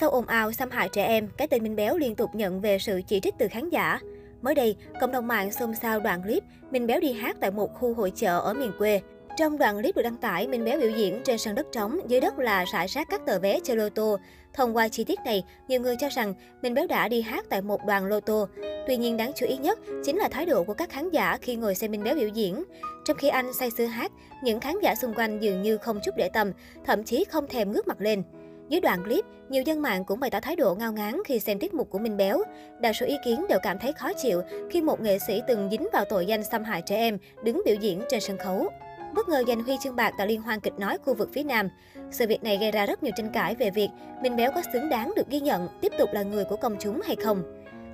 Sau ồn ào xâm hại trẻ em, cái tên Minh Béo liên tục nhận về sự chỉ trích từ khán giả. Mới đây, cộng đồng mạng xôn xao đoạn clip Minh Béo đi hát tại một khu hội chợ ở miền quê. Trong đoạn clip được đăng tải, Minh Béo biểu diễn trên sân đất trống, dưới đất là rải rác các tờ vé chơi lô tô. Thông qua chi tiết này, nhiều người cho rằng Minh Béo đã đi hát tại một đoàn lô tô. Tuy nhiên đáng chú ý nhất chính là thái độ của các khán giả khi ngồi xem Minh Béo biểu diễn. Trong khi anh say sưa hát, những khán giả xung quanh dường như không chút để tâm, thậm chí không thèm ngước mặt lên. Dưới đoạn clip, nhiều dân mạng cũng bày tỏ thái độ ngao ngán khi xem tiết mục của Minh Béo. Đa số ý kiến đều cảm thấy khó chịu khi một nghệ sĩ từng dính vào tội danh xâm hại trẻ em đứng biểu diễn trên sân khấu. Bất ngờ giành huy chương bạc tại Liên hoan kịch nói khu vực phía Nam. Sự việc này gây ra rất nhiều tranh cãi về việc Minh Béo có xứng đáng được ghi nhận tiếp tục là người của công chúng hay không.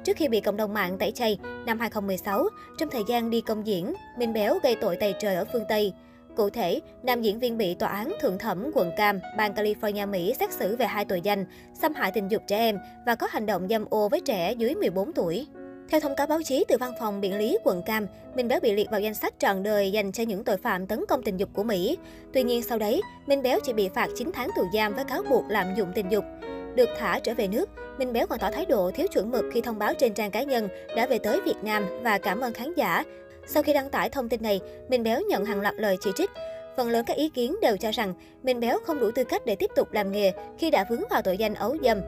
Trước khi bị cộng đồng mạng tẩy chay, năm 2016, trong thời gian đi công diễn, Minh Béo gây tội tày trời ở phương Tây. Cụ thể, nam diễn viên bị tòa án thượng thẩm quận Cam, bang California, Mỹ xét xử về hai tội danh xâm hại tình dục trẻ em và có hành động dâm ô với trẻ dưới 14 tuổi. Theo thông cáo báo chí từ văn phòng biện lý quận Cam, Minh Béo bị liệt vào danh sách trọn đời dành cho những tội phạm tấn công tình dục của Mỹ. Tuy nhiên sau đấy, Minh Béo chỉ bị phạt 9 tháng tù giam với cáo buộc lạm dụng tình dục. Được thả trở về nước, Minh Béo còn tỏ thái độ thiếu chuẩn mực khi thông báo trên trang cá nhân đã về tới Việt Nam và cảm ơn khán giả sau khi đăng tải thông tin này, Minh Béo nhận hàng loạt lời chỉ trích. Phần lớn các ý kiến đều cho rằng Minh Béo không đủ tư cách để tiếp tục làm nghề khi đã vướng vào tội danh ấu dâm.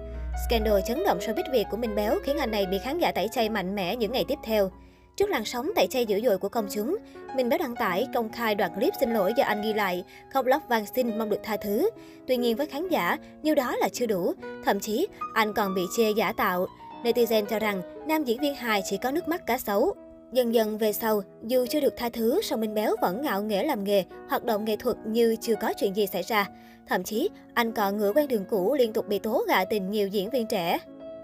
Scandal chấn động showbiz Việt của Minh Béo khiến anh này bị khán giả tẩy chay mạnh mẽ những ngày tiếp theo. Trước làn sóng tẩy chay dữ dội của công chúng, Minh Béo đăng tải công khai đoạn clip xin lỗi do anh ghi lại, khóc lóc van xin mong được tha thứ. Tuy nhiên với khán giả, như đó là chưa đủ, thậm chí anh còn bị chê giả tạo. Netizen cho rằng nam diễn viên hài chỉ có nước mắt cá sấu. Dần dần về sau, dù chưa được tha thứ, song Minh Béo vẫn ngạo nghễ làm nghề, hoạt động nghệ thuật như chưa có chuyện gì xảy ra. Thậm chí, anh còn ngựa quen đường cũ liên tục bị tố gạ tình nhiều diễn viên trẻ.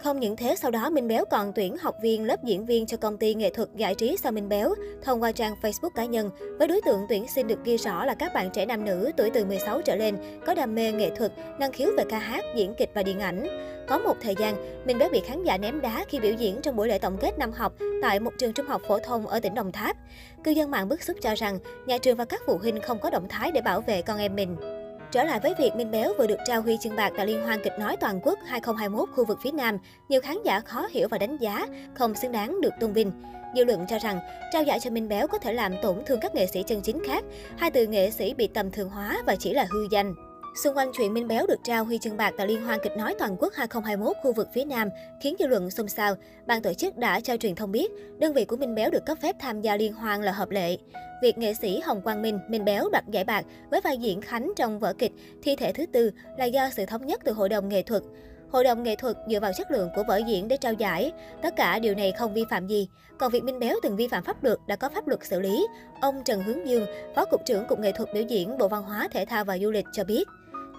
Không những thế, sau đó Minh Béo còn tuyển học viên lớp diễn viên cho công ty nghệ thuật giải trí Sao Minh Béo thông qua trang Facebook cá nhân, với đối tượng tuyển sinh được ghi rõ là các bạn trẻ nam nữ tuổi từ 16 trở lên, có đam mê nghệ thuật, năng khiếu về ca hát, diễn kịch và điện ảnh. Có một thời gian, Minh Béo bị khán giả ném đá khi biểu diễn trong buổi lễ tổng kết năm học tại một trường trung học phổ thông ở tỉnh Đồng Tháp. Cư dân mạng bức xúc cho rằng nhà trường và các phụ huynh không có động thái để bảo vệ con em mình. Trở lại với việc Minh Béo vừa được trao huy chương bạc tại Liên hoan kịch nói toàn quốc 2021 khu vực phía Nam, nhiều khán giả khó hiểu và đánh giá, không xứng đáng được tôn vinh. Dư luận cho rằng, trao giải cho Minh Béo có thể làm tổn thương các nghệ sĩ chân chính khác, hai từ nghệ sĩ bị tầm thường hóa và chỉ là hư danh. Xung quanh chuyện Minh Béo được trao huy chương bạc tại Liên hoan kịch nói toàn quốc 2021 khu vực phía Nam khiến dư luận xôn xao. Ban tổ chức đã cho truyền thông biết, đơn vị của Minh Béo được cấp phép tham gia liên hoan là hợp lệ. Việc nghệ sĩ Hồng Quang Minh, Minh Béo đoạt giải bạc với vai diễn Khánh trong vở kịch Thi thể thứ tư là do sự thống nhất từ Hội đồng nghệ thuật. Hội đồng nghệ thuật dựa vào chất lượng của vở diễn để trao giải. Tất cả điều này không vi phạm gì. Còn việc Minh Béo từng vi phạm pháp luật đã có pháp luật xử lý. Ông Trần Hướng Dương, Phó Cục trưởng Cục Nghệ thuật biểu diễn Bộ Văn hóa, Thể thao và Du lịch cho biết.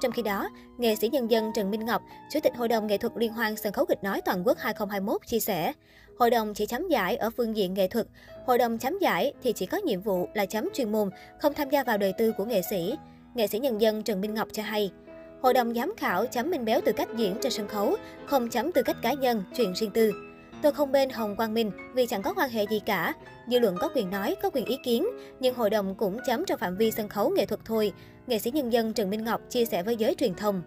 Trong khi đó, nghệ sĩ nhân dân Trần Minh Ngọc, Chủ tịch Hội đồng Nghệ thuật Liên hoan Sân khấu kịch nói toàn quốc 2021 chia sẻ, Hội đồng chỉ chấm giải ở phương diện nghệ thuật. Hội đồng chấm giải thì chỉ có nhiệm vụ là chấm chuyên môn, không tham gia vào đời tư của nghệ sĩ. Nghệ sĩ nhân dân Trần Minh Ngọc cho hay, Hội đồng giám khảo chấm Minh Béo từ cách diễn trên sân khấu, không chấm từ cách cá nhân, chuyện riêng tư. Tôi không bên Hồng Quang Minh vì chẳng có quan hệ gì cả. Dư luận có quyền nói, có quyền ý kiến, nhưng hội đồng cũng chấm trong phạm vi sân khấu nghệ thuật thôi. Nghệ sĩ nhân dân Trần Minh Ngọc chia sẻ với giới truyền thông.